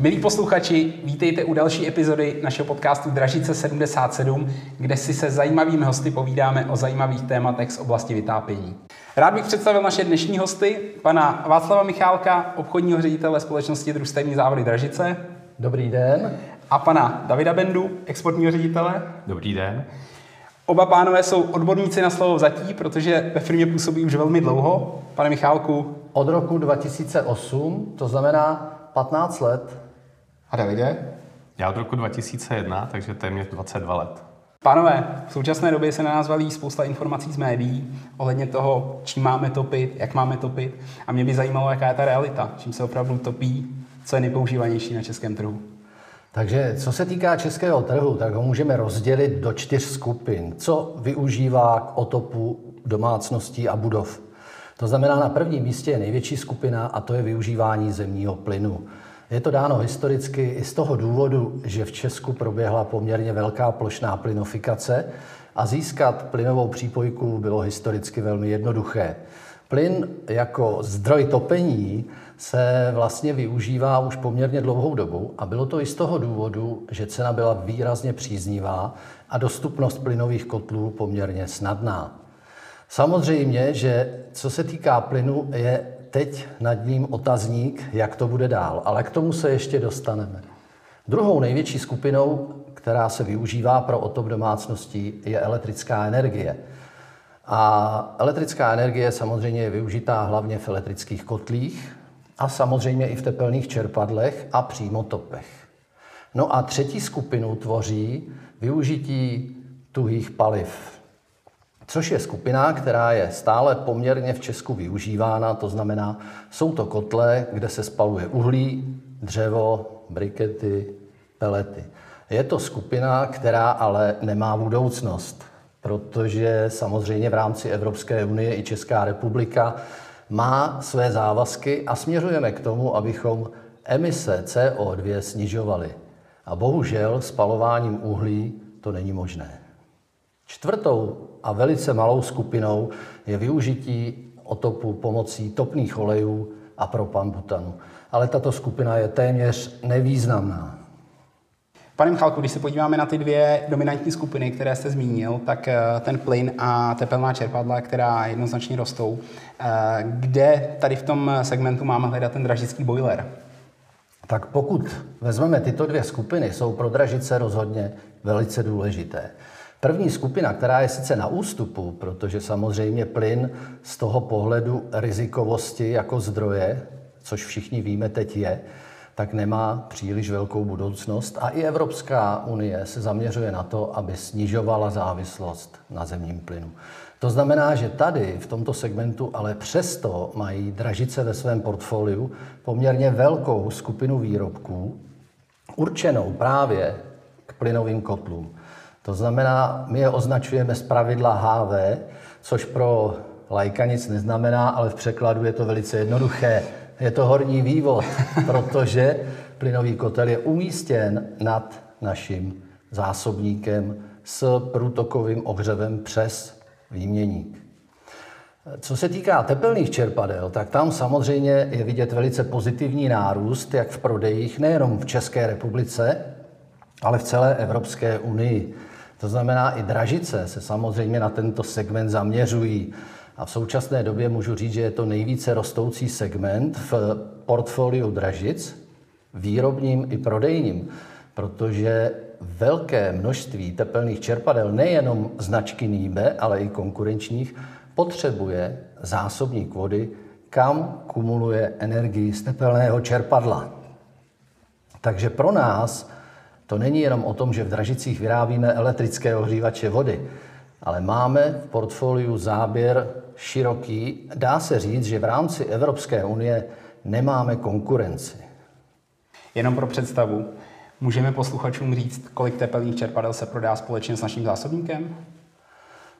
Milí posluchači, vítejte u další epizody našeho podcastu Dražice 77, kde si se zajímavými hosty povídáme o zajímavých tématech z oblasti vytápění. Rád bych představil naše dnešní hosty, pana Václava Michálka, obchodního ředitele společnosti Družstevní závody Dražice. Dobrý den. A pana Davida Bendu, exportního ředitele. Dobrý den. Oba pánové jsou odborníci na slovo zatí, protože ve firmě působí už velmi dlouho. Pane Michálku. Od roku 2008, to znamená 15 let. A Davide? Já od roku 2001, takže téměř 22 let. Pánové, v současné době se na nás valí spousta informací z médií ohledně toho, čím máme topit, jak máme topit. A mě by zajímalo, jaká je ta realita, čím se opravdu topí, co je nejpoužívanější na českém trhu. Takže co se týká českého trhu, tak ho můžeme rozdělit do čtyř skupin. Co využívá k otopu domácností a budov? To znamená, na prvním místě je největší skupina a to je využívání zemního plynu. Je to dáno historicky i z toho důvodu, že v Česku proběhla poměrně velká plošná plynofikace a získat plynovou přípojku bylo historicky velmi jednoduché. Plyn jako zdroj topení se vlastně využívá už poměrně dlouhou dobu a bylo to i z toho důvodu, že cena byla výrazně příznivá a dostupnost plynových kotlů poměrně snadná. Samozřejmě, že co se týká plynu, je teď nad ním otazník, jak to bude dál, ale k tomu se ještě dostaneme. Druhou největší skupinou, která se využívá pro otop domácností, je elektrická energie. A elektrická energie samozřejmě je využitá hlavně v elektrických kotlích a samozřejmě i v tepelných čerpadlech a přímotopech. No a třetí skupinu tvoří využití tuhých paliv, což je skupina, která je stále poměrně v Česku využívána, to znamená, jsou to kotle, kde se spaluje uhlí, dřevo, brikety, pelety. Je to skupina, která ale nemá budoucnost, protože samozřejmě v rámci Evropské unie i Česká republika má své závazky a směřujeme k tomu, abychom emise CO2 snižovali. A bohužel spalováním uhlí to není možné. Čtvrtou a velice malou skupinou je využití otopu pomocí topných olejů a propambutanu. Ale tato skupina je téměř nevýznamná. Pane Michalku, když se podíváme na ty dvě dominantní skupiny, které jste zmínil, tak eh, ten plyn a tepelná čerpadla, která jednoznačně rostou, eh, kde tady v tom segmentu máme hledat ten dražický boiler? Tak pokud vezmeme tyto dvě skupiny, jsou pro dražice rozhodně velice důležité. První skupina, která je sice na ústupu, protože samozřejmě plyn z toho pohledu rizikovosti jako zdroje, což všichni víme teď je, tak nemá příliš velkou budoucnost. A i Evropská unie se zaměřuje na to, aby snižovala závislost na zemním plynu. To znamená, že tady v tomto segmentu ale přesto mají dražice ve svém portfoliu poměrně velkou skupinu výrobků, určenou právě k plynovým kotlům. To znamená, my je označujeme z pravidla HV, což pro lajka nic neznamená, ale v překladu je to velice jednoduché. Je to horní vývod, protože plynový kotel je umístěn nad naším zásobníkem s průtokovým ohřevem přes výměník. Co se týká tepelných čerpadel, tak tam samozřejmě je vidět velice pozitivní nárůst, jak v prodejích, nejenom v České republice, ale v celé Evropské unii. To znamená, i dražice se samozřejmě na tento segment zaměřují. A v současné době můžu říct, že je to nejvíce rostoucí segment v portfoliu dražic, výrobním i prodejním, protože velké množství tepelných čerpadel, nejenom značky Nýbe, ale i konkurenčních, potřebuje zásobník vody, kam kumuluje energii z tepelného čerpadla. Takže pro nás to není jenom o tom, že v Dražicích vyrábíme elektrické ohřívače vody, ale máme v portfoliu záběr široký. Dá se říct, že v rámci Evropské unie nemáme konkurenci. Jenom pro představu, můžeme posluchačům říct, kolik tepelných čerpadel se prodá společně s naším zásobníkem?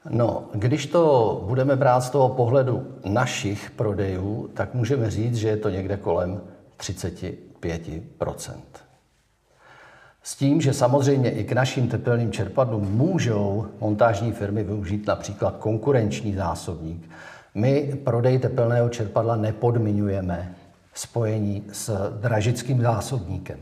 No, když to budeme brát z toho pohledu našich prodejů, tak můžeme říct, že je to někde kolem 35 s tím, že samozřejmě i k našim tepelným čerpadlům můžou montážní firmy využít například konkurenční zásobník. My prodej tepelného čerpadla nepodmiňujeme spojení s dražickým zásobníkem.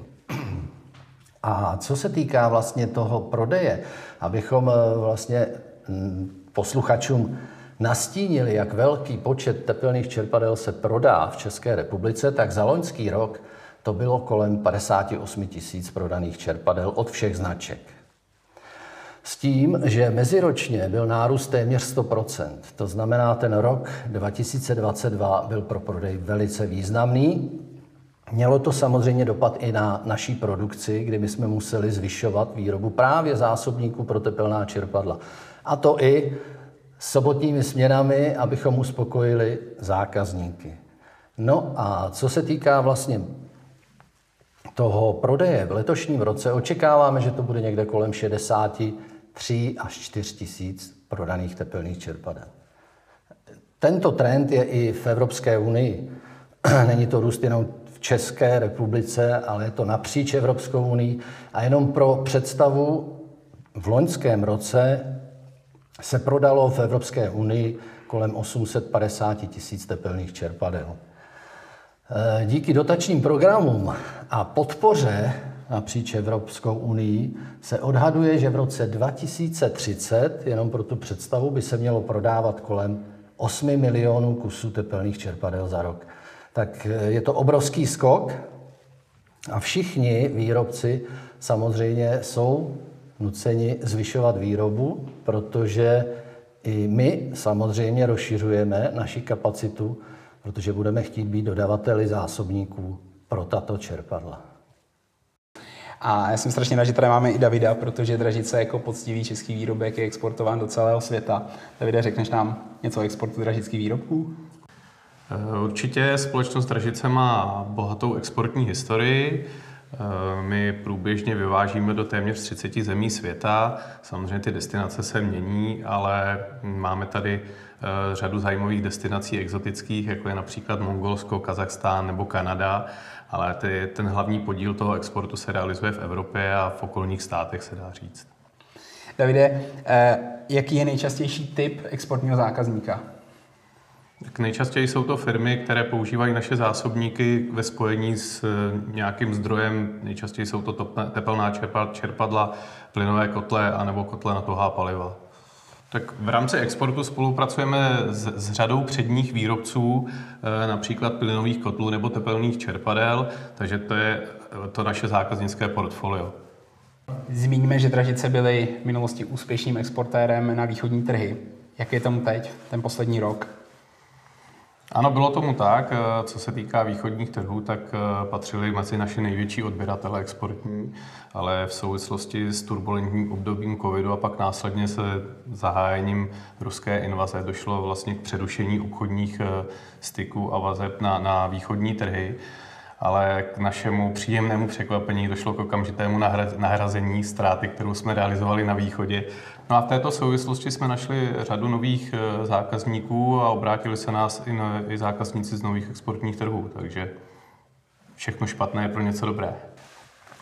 A co se týká vlastně toho prodeje, abychom eh, vlastně mm, posluchačům nastínili, jak velký počet tepelných čerpadel se prodá v České republice, tak za loňský rok to bylo kolem 58 tisíc prodaných čerpadel od všech značek. S tím, že meziročně byl nárůst téměř 100%. To znamená, ten rok 2022 byl pro prodej velice významný. Mělo to samozřejmě dopad i na naší produkci, kdy my jsme museli zvyšovat výrobu právě zásobníků pro tepelná čerpadla. A to i sobotními směnami, abychom uspokojili zákazníky. No a co se týká vlastně toho prodeje v letošním roce, očekáváme, že to bude někde kolem 63 až 4 tisíc prodaných tepelných čerpadel. Tento trend je i v Evropské unii. Není to růst jenom v České republice, ale je to napříč Evropskou unii. A jenom pro představu, v loňském roce se prodalo v Evropské unii kolem 850 tisíc tepelných čerpadel. E, díky dotačním programům a podpoře napříč Evropskou unii se odhaduje, že v roce 2030, jenom pro tu představu, by se mělo prodávat kolem 8 milionů kusů tepelných čerpadel za rok. Tak e, je to obrovský skok a všichni výrobci samozřejmě jsou nuceni zvyšovat výrobu, protože i my samozřejmě rozšiřujeme naši kapacitu, protože budeme chtít být dodavateli zásobníků pro tato čerpadla. A já jsem strašně rád, že tady máme i Davida, protože Dražice jako poctivý český výrobek je exportován do celého světa. Davide, řekneš nám něco o exportu dražických výrobků? Určitě společnost Dražice má bohatou exportní historii. Eh, my průběžně vyvážíme do téměř 30 zemí světa. Samozřejmě ty destinace se mění, ale máme tady eh, řadu zajímavých destinací exotických, jako je například Mongolsko, Kazachstán nebo Kanada, ale ty, ten hlavní podíl toho exportu se realizuje v Evropě a v okolních státech, se dá říct. Davide, eh, jaký je nejčastější typ exportního zákazníka? Tak nejčastěji jsou to firmy, které používají naše zásobníky ve spojení s eh, nějakým zdrojem. Nejčastěji jsou to tepelná čerpadla, plynové kotle anebo kotle na tuhá paliva. Tak v rámci exportu spolupracujeme s, s řadou předních výrobců, eh, například plynových kotlů nebo tepelných čerpadel, takže to je eh, to naše zákaznické portfolio. Zmíníme, že Dražice byly v minulosti úspěšným exportérem na východní trhy. Jak je tomu teď, ten poslední rok? Ano, bylo tomu tak. Eh, co se týká východních trhů, tak eh, patřili mezi naše největší odběratele exportní, ale v souvislosti s turbulentním obdobím covidu a pak následně se zahájením ruské invaze došlo vlastně k přerušení obchodních eh, styků a vazeb na, na východní trhy ale k našemu příjemnému překvapení došlo k okamžitému nahrazení ztráty, kterou jsme realizovali na východě. No a v této souvislosti jsme našli řadu nových eh, zákazníků a obrátili se nás i, no, i zákazníci z nových exportních trhů, takže všechno špatné je pro něco dobré.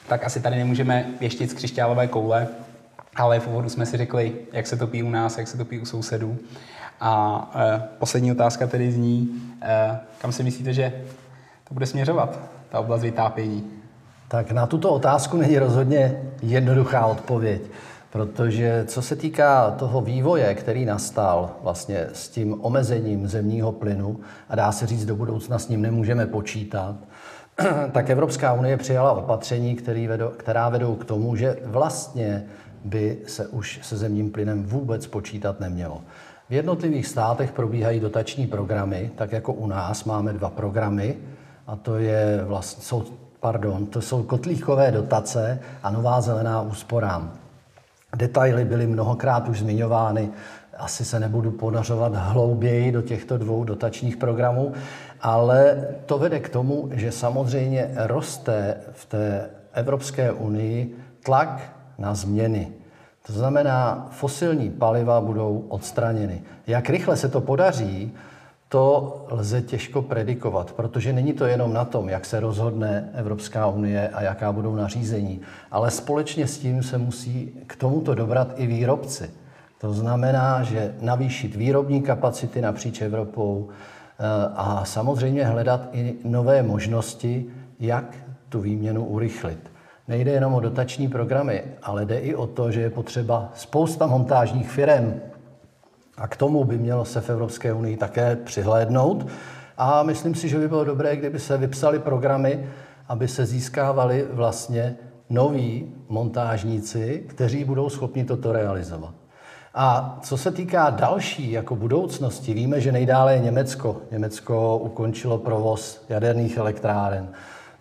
Tak asi tady nemůžeme věštit z křišťálové koule, ale v úvodu jsme si řekli, jak se to pí u nás, jak se to pí u sousedů. A e, poslední otázka tedy zní, e, kam si myslíte, že to bude směřovat, ta oblast vytápění? Tak na tuto otázku není rozhodně jednoduchá odpověď, protože co se týká toho vývoje, který nastal vlastně s tím omezením zemního plynu, a dá se říct, do budoucna s ním nemůžeme počítat, tak Evropská unie přijala opatření, který vedou, která vedou k tomu, že vlastně by se už se zemním plynem vůbec počítat nemělo. V jednotlivých státech probíhají dotační programy, tak jako u nás máme dva programy, a to je vlastně, jsou, pardon, to jsou kotlíkové dotace a nová zelená úsporám. Detaily byly mnohokrát už zmiňovány, asi se nebudu podařovat hlouběji do těchto dvou dotačních programů, ale to vede k tomu, že samozřejmě roste v té Evropské unii tlak na změny. To znamená, fosilní paliva budou odstraněny. Jak rychle se to podaří, to lze těžko predikovat, protože není to jenom na tom, jak se rozhodne Evropská unie a jaká budou nařízení, ale společně s tím se musí k tomuto dobrat i výrobci. To znamená, že navýšit výrobní kapacity napříč Evropou eh, a samozřejmě hledat i nové možnosti, jak tu výměnu urychlit. nejde jenom o dotační programy, ale jde i o to, že je potřeba spousta montážních firm. A k tomu by mělo se v Evropské unii také přihlédnout. A myslím si, že by bylo dobré, kdyby se vypsali programy, aby se získávali vlastně noví montážníci, kteří budou schopni toto realizovat. A co se týká další jako budoucnosti, víme, že nejdále je Německo. Německo ukončilo provoz jaderných elektráren.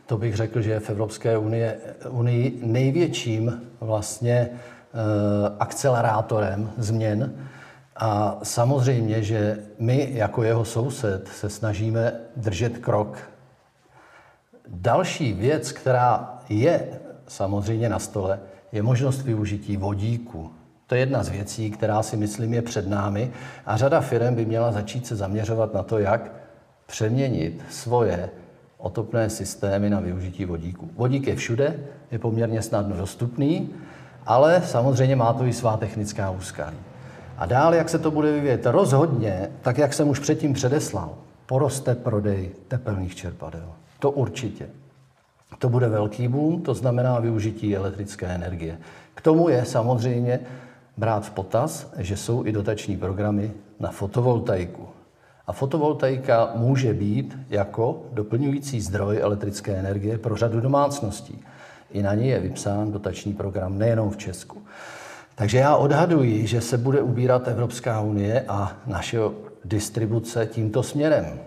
To bych řekl, že je v Evropské unie, unii největším vlastně e, akcelerátorem změn. A samozřejmě, že my jako jeho soused se snažíme držet krok. Další věc, která je samozřejmě na stole, je možnost využití vodíku. To je jedna z věcí, která si myslím je před námi a řada firm by měla začít se zaměřovat na to, jak přeměnit svoje otopné systémy na využití vodíku. Vodík je všude, je poměrně snadno dostupný, ale samozřejmě má to i svá technická úskalí. A dál, jak se to bude vyvíjet, rozhodně, tak jak jsem už předtím předeslal, poroste prodej tepelných čerpadel. To určitě. To bude velký boom, to znamená využití elektrické energie. K tomu je samozřejmě brát v potaz, že jsou i dotační programy na fotovoltaiku. A fotovoltaika může být jako doplňující zdroj elektrické energie pro řadu domácností. I na ní je vypsán dotační program nejenom v Česku. Takže já odhaduji, že se bude ubírat Evropská unie a naše distribuce tímto směrem.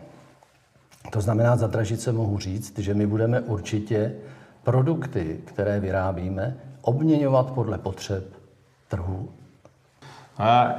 To znamená, za Dražice mohu říct, že my budeme určitě produkty, které vyrábíme, obměňovat podle potřeb trhu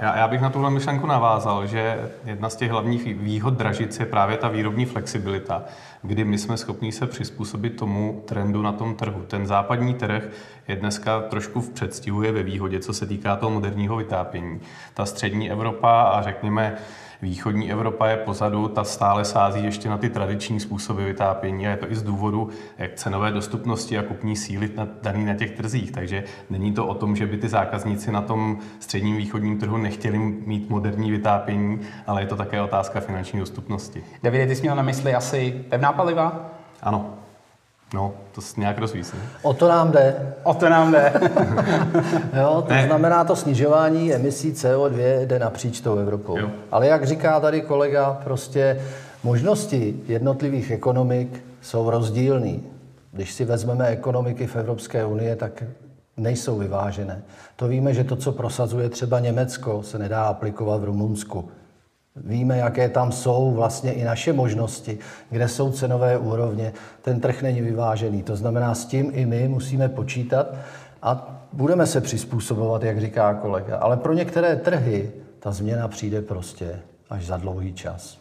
já, já bych na tuhle myšlenku navázal, že jedna z těch hlavních výhod Dražic je právě ta výrobní flexibilita, kdy my jsme schopni se přizpůsobit tomu trendu na tom trhu. Ten západní trh je dneska trošku v předstihu, je ve výhodě, co se týká toho moderního vytápění. Ta střední Evropa a řekněme Východní Evropa je pozadu, ta stále sází ještě na ty tradiční způsoby vytápění a je to i z důvodu jak cenové dostupnosti a kupní síly na, daný na těch trzích. Takže není to o tom, že by ty zákazníci na tom středním východním trhu nechtěli mít moderní vytápění, ale je to také otázka finanční dostupnosti. Davide, ty jsi měl na mysli asi pevná paliva? Ano. No, to nějak rozvíjí. O to nám jde. O to nám jde. jo, to ne. znamená, to snižování emisí CO2 jde napříč tou Evropou. Jo. Ale jak říká tady kolega, prostě možnosti jednotlivých ekonomik jsou rozdílné. Když si vezmeme ekonomiky v Evropské unii, tak nejsou vyvážené. To víme, že to, co prosazuje třeba Německo, se nedá aplikovat v Rumunsku. Víme, jaké tam jsou vlastně i naše možnosti, kde jsou cenové úrovně. Ten trh není vyvážený. To znamená, s tím i my musíme počítat a budeme se přizpůsobovat, jak říká kolega. Ale pro některé trhy ta změna přijde prostě až za dlouhý čas.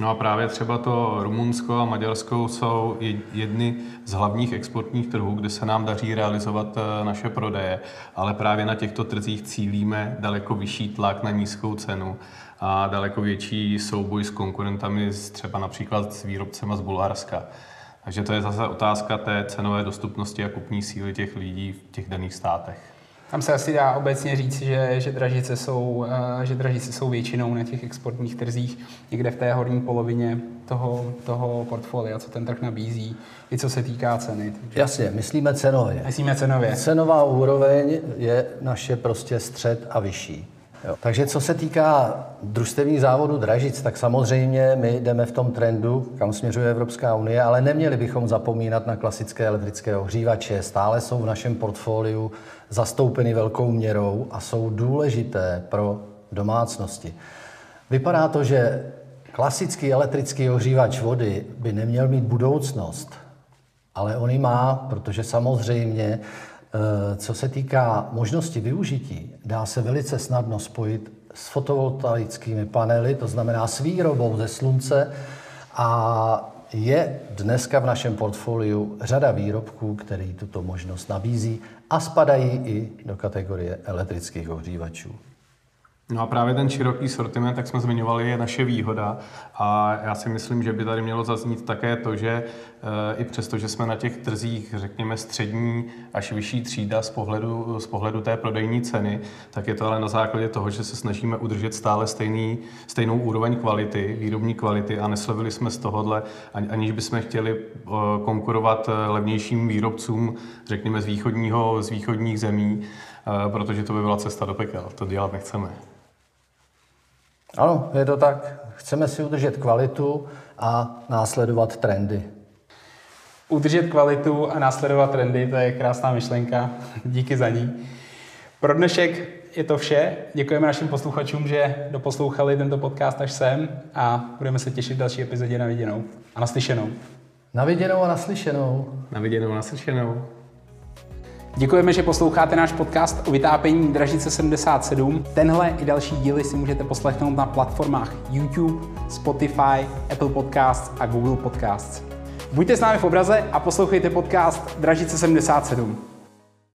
No a právě třeba to Rumunsko a Maďarsko jsou jedny z hlavních exportních trhů, kde se nám daří realizovat eh, naše prodeje, ale právě na těchto trzích cílíme daleko vyšší tlak na nízkou cenu a daleko větší souboj s konkurentami, třeba například s výrobcema z Bulharska. Takže to je zase otázka té cenové dostupnosti a kupní síly těch lidí v těch daných státech. Tam se asi dá obecně říct, že, že, dražice jsou, eh, že dražice jsou většinou na těch exportních trzích někde v té horní polovině toho, toho portfolia, co ten trh nabízí, i co se týká ceny. Jasně, myslíme cenově. Myslíme cenově. Cenová úroveň je naše prostě střed a vyšší. Jo. Takže co se týká družstevních závodů Dražic, tak samozřejmě my jdeme v tom trendu, kam směřuje Evropská unie, ale neměli bychom zapomínat na klasické elektrické ohřívače. Stále jsou v našem portfoliu zastoupeny velkou měrou a jsou důležité pro domácnosti. Vypadá to, že klasický elektrický ohřívač vody by neměl mít budoucnost, ale on má, protože samozřejmě co se týká možnosti využití, dá se velice snadno spojit s fotovoltaickými panely, to znamená s výrobou ze slunce a je dneska v našem portfoliu řada výrobků, který tuto možnost nabízí a spadají i do kategorie elektrických ohřívačů. No a právě ten široký sortiment, jak jsme zmiňovali, je naše výhoda a já si myslím, že by tady mělo zaznít také to, že e, i přesto, že jsme na těch trzích, řekněme, střední až vyšší třída z pohledu, z pohledu té prodejní ceny, tak je to ale na základě toho, že se snažíme udržet stále stejný, stejnou úroveň kvality, výrobní kvality a neslevili jsme z tohohle, aniž bychom chtěli e, konkurovat e, levnějším výrobcům, řekněme, z, východního, z východních zemí, protože to by byla cesta do pekel. To dělat nechceme. Ano, je to tak. Chceme si udržet kvalitu a následovat trendy. Udržet kvalitu a následovat trendy, to je krásná myšlenka. Díky za ní. Pro dnešek je to vše. Děkujeme našim posluchačům, že doposlouchali tento podcast až sem a budeme se těšit v další epizodě na viděnou a naslyšenou. Na viděnou a naslyšenou. Na viděnou a naslyšenou. Děkujeme, že posloucháte náš podcast o vytápění Dražice 77. Tenhle i další díly si můžete poslechnout na platformách YouTube, Spotify, Apple Podcasts a Google Podcasts. Buďte s námi v obraze a poslouchejte podcast Dražice 77.